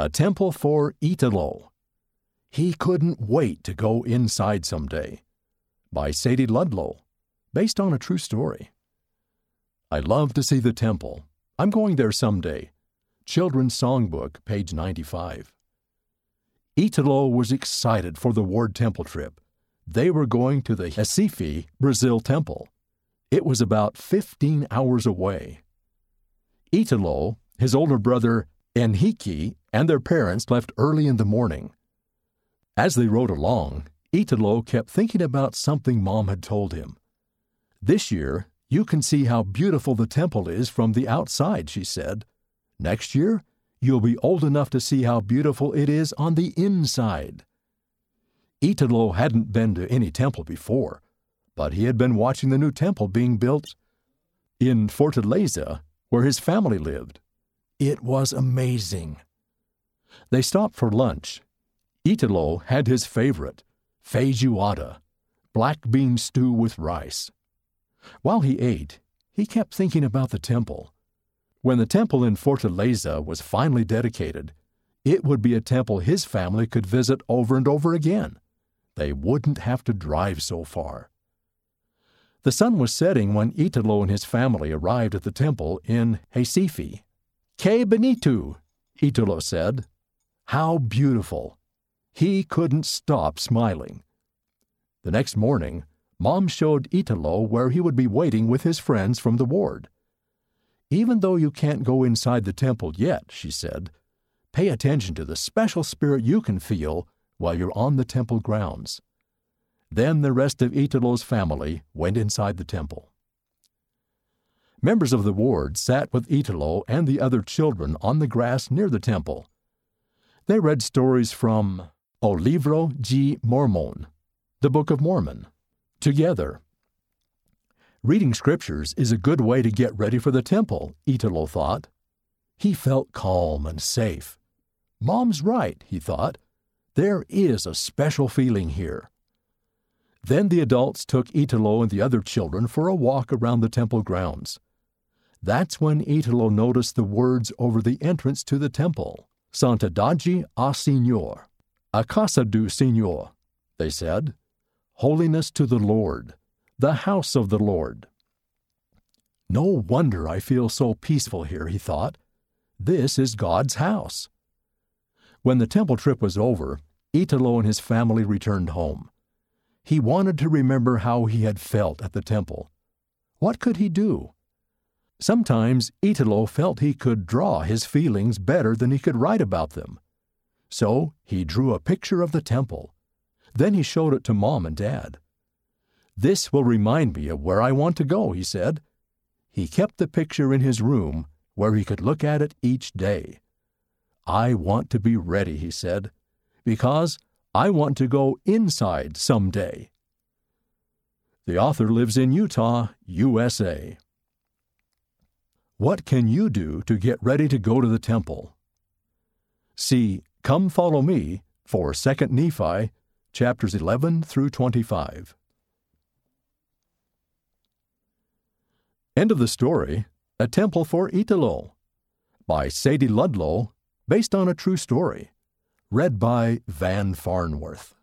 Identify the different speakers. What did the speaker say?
Speaker 1: A Temple for Italo. He couldn't wait to go inside someday. By Sadie Ludlow, based on a true story. I love to see the temple. I'm going there someday. Children's Songbook, page 95. Italo was excited for the Ward Temple trip. They were going to the Recife, Brazil temple. It was about 15 hours away. Italo, his older brother Henrique, and their parents left early in the morning. As they rode along, Italo kept thinking about something Mom had told him. This year, you can see how beautiful the temple is from the outside, she said. Next year, you'll be old enough to see how beautiful it is on the inside. Italo hadn't been to any temple before, but he had been watching the new temple being built in Fortaleza, where his family lived. It was amazing. They stopped for lunch. Italo had his favorite, feijoada, black bean stew with rice. While he ate, he kept thinking about the temple. When the temple in Fortaleza was finally dedicated, it would be a temple his family could visit over and over again. They wouldn't have to drive so far. The sun was setting when Italo and his family arrived at the temple in Recife. Que bonito, Italo said. How beautiful. He couldn't stop smiling. The next morning, Mom showed Italo where he would be waiting with his friends from the ward. Even though you can't go inside the temple yet, she said, pay attention to the special spirit you can feel while you're on the temple grounds. Then the rest of Italo's family went inside the temple. Members of the ward sat with Italo and the other children on the grass near the temple. They read stories from O Livro Mormon, the Book of Mormon, together. Reading scriptures is a good way to get ready for the temple, Italo thought. He felt calm and safe. Mom's right, he thought. There is a special feeling here. Then the adults took Italo and the other children for a walk around the temple grounds. That's when Italo noticed the words over the entrance to the temple Santidade a Signor, a casa do Senhor, they said. Holiness to the Lord, the house of the Lord. No wonder I feel so peaceful here, he thought. This is God's house. When the temple trip was over, Italo and his family returned home. He wanted to remember how he had felt at the temple. What could he do? Sometimes Italo felt he could draw his feelings better than he could write about them. So he drew a picture of the temple. Then he showed it to Mom and Dad. This will remind me of where I want to go, he said. He kept the picture in his room where he could look at it each day. I want to be ready, he said, because I want to go inside someday. The author lives in Utah, USA. What can you do to get ready to go to the temple? See Come Follow Me for 2 Nephi chapters 11 through 25. End of the story A Temple for Italo by Sadie Ludlow, based on a true story. Read by Van Farnworth.